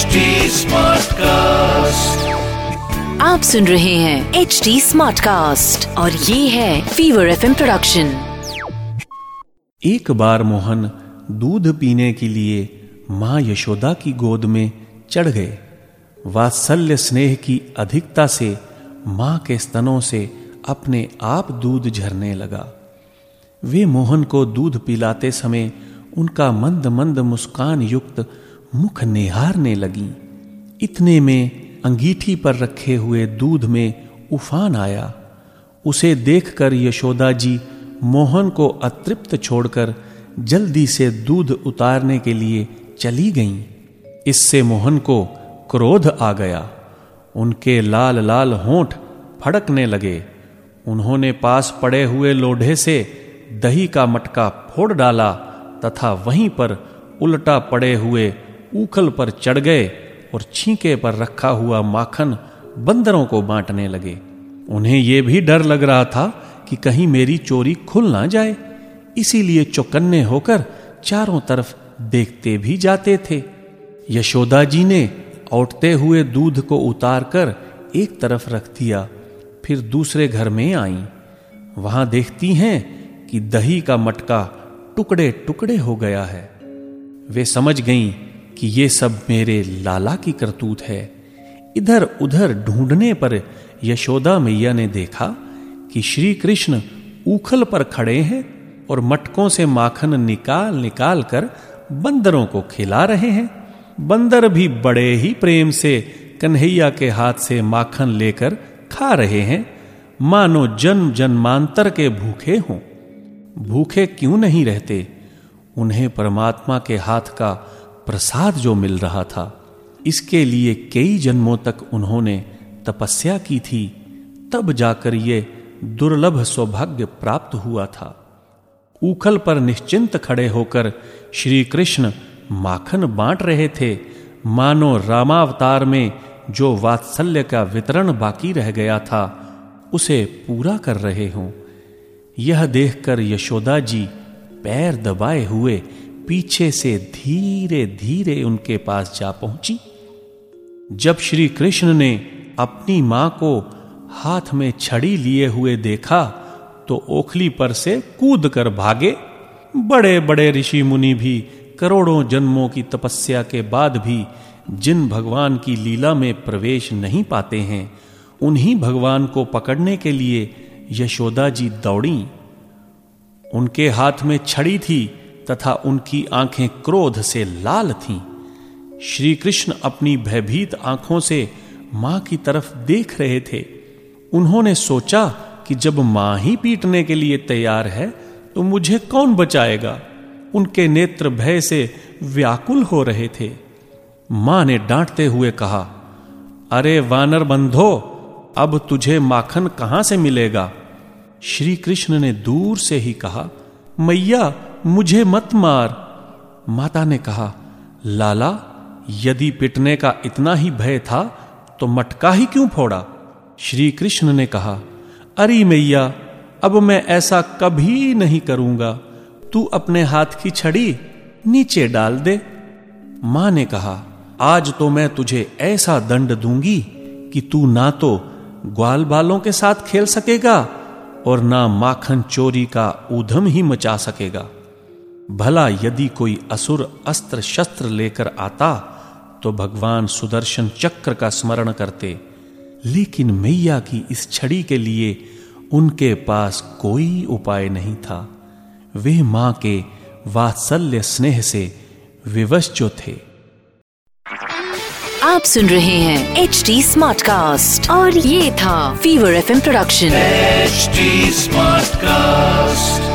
HD Smartcast. आप सुन रहे हैं एच डी स्मार्ट कास्ट और ये है फीवर एफ़ प्रोडक्शन एक बार मोहन दूध पीने के लिए माँ यशोदा की गोद में चढ़ गए। वात्सल्य स्नेह की अधिकता से माँ के स्तनों से अपने आप दूध झरने लगा। वे मोहन को दूध पिलाते समय उनका मंद मंद मुस्कान युक्त मुख निहारने लगी। इतने में अंगीठी पर रखे हुए दूध में उफान आया। उसे देखकर यशोदा जी मोहन को अतृप्त छोड़कर जल्दी से दूध उतारने के लिए चली गईं। इससे मोहन को क्रोध आ गया। उनके लाल लाल होंठ फड़कने लगे। उन्होंने पास पड़े हुए लोढ़े से दही का मटका फोड़ डाला तथा वहीं पर उल्टा पड़े हुए उखल पर चढ़ गए और छींके पर रखा हुआ माखन बंदरों को बांटने लगे। उन्हें यह भी डर लग रहा था कि कहीं मेरी चोरी खुल ना जाए। इसीलिए चौकन्ने होकर चारों तरफ़ देखते भी जाते थे। यशोदा जी ने औटते हुए दूध को उतार कर एक तरफ़ रख दिया, फिर दूसरे घर में आई। वहाँ देखती हैं कि दही का मटका टुकड़े टुकड़े हो गया है। वे समझ गईं कि ये सब मेरे लाला की करतूत है। इधर उधर ढूँढने पर यशोदा मैया ने देखा कि श्री कृष्ण उखल पर खड़े हैं और मटकों से माखन निकाल निकाल कर बंदरों को खिला रहे हैं। बंदर भी बड़े ही प्रेम से कन्हैया के हाथ से माखन लेकर खा रहे हैं। मानो जन्म जन्मांतर के भूखे हों। भूखे क्यों नहीं रहते? उन्हें परमात्मा के हाथ का प्रसाद जो मिल रहा था, इसके लिए कई जन्मों तक उन्होंने तपस्या की थी, तब जाकर ये दुर्लभ सौभाग्य प्राप्त हुआ था। उखल पर निश्चिंत खड़े होकर श्री कृष्ण माखन बांट रहे थे, मानो रामावतार में जो वात्सल्य का वितरण बाकी रह गया था, उसे पूरा कर रहे हों। यह देखकर यशोदा जी पैर दबाए हुए पीछे से धीरे धीरे उनके पास जा पहुँची। जब श्री कृष्ण ने अपनी माँ को हाथ में छड़ी लिए हुए देखा तो ओखली पर से कूद कर भागे। बड़े बड़े ऋषि मुनि भी करोड़ों जन्मों की तपस्या के बाद भी जिन भगवान की लीला में प्रवेश नहीं पाते हैं, उन्हीं भगवान को पकड़ने के लिए यशोदा जी दौड़ी। उनके हाथ में छड़ी थी तथा उनकी आँखें क्रोध से लाल थीं। श्री कृष्ण अपनी भयभीत आँखों से माँ की तरफ़ देख रहे थे। उन्होंने सोचा कि जब माँ ही पीटने के लिए तैयार है तो मुझे कौन बचाएगा? उनके नेत्र भय से व्याकुल हो रहे थे। माँ ने डांटते हुए कहा, अरे वानर बंधो, अब तुझे माखन कहाँ से मिलेगा? श्री कृष्ण ने दूर से ही कहा, मैया मुझे मत मार। माता ने कहा, लाला, यदि पिटने का इतना ही भय था तो मटका ही क्यों फोड़ा? श्री कृष्ण ने कहा, अरे मैया, अब मैं ऐसा कभी नहीं करूँगा। तू अपने हाथ की छड़ी नीचे डाल दे। माँ ने कहा, आज तो मैं तुझे ऐसा दंड दूँगी कि तू ना तो ग्वाल बालों के साथ खेल सकेगा और ना माखन चोरी का ऊधम ही मचा सकेगा। भला यदि कोई असुर अस्त्र शस्त्र लेकर आता तो भगवान सुदर्शन चक्र का स्मरण करते। लेकिन मैया की इस छड़ी के लिए उनके पास कोई उपाय नहीं था। वे माँ के वात्सल्य स्नेह से विवश जो थे। आप सुन रहे हैं एच डी स्मार्ट कास्ट और ये था fever F production HD Smartcast.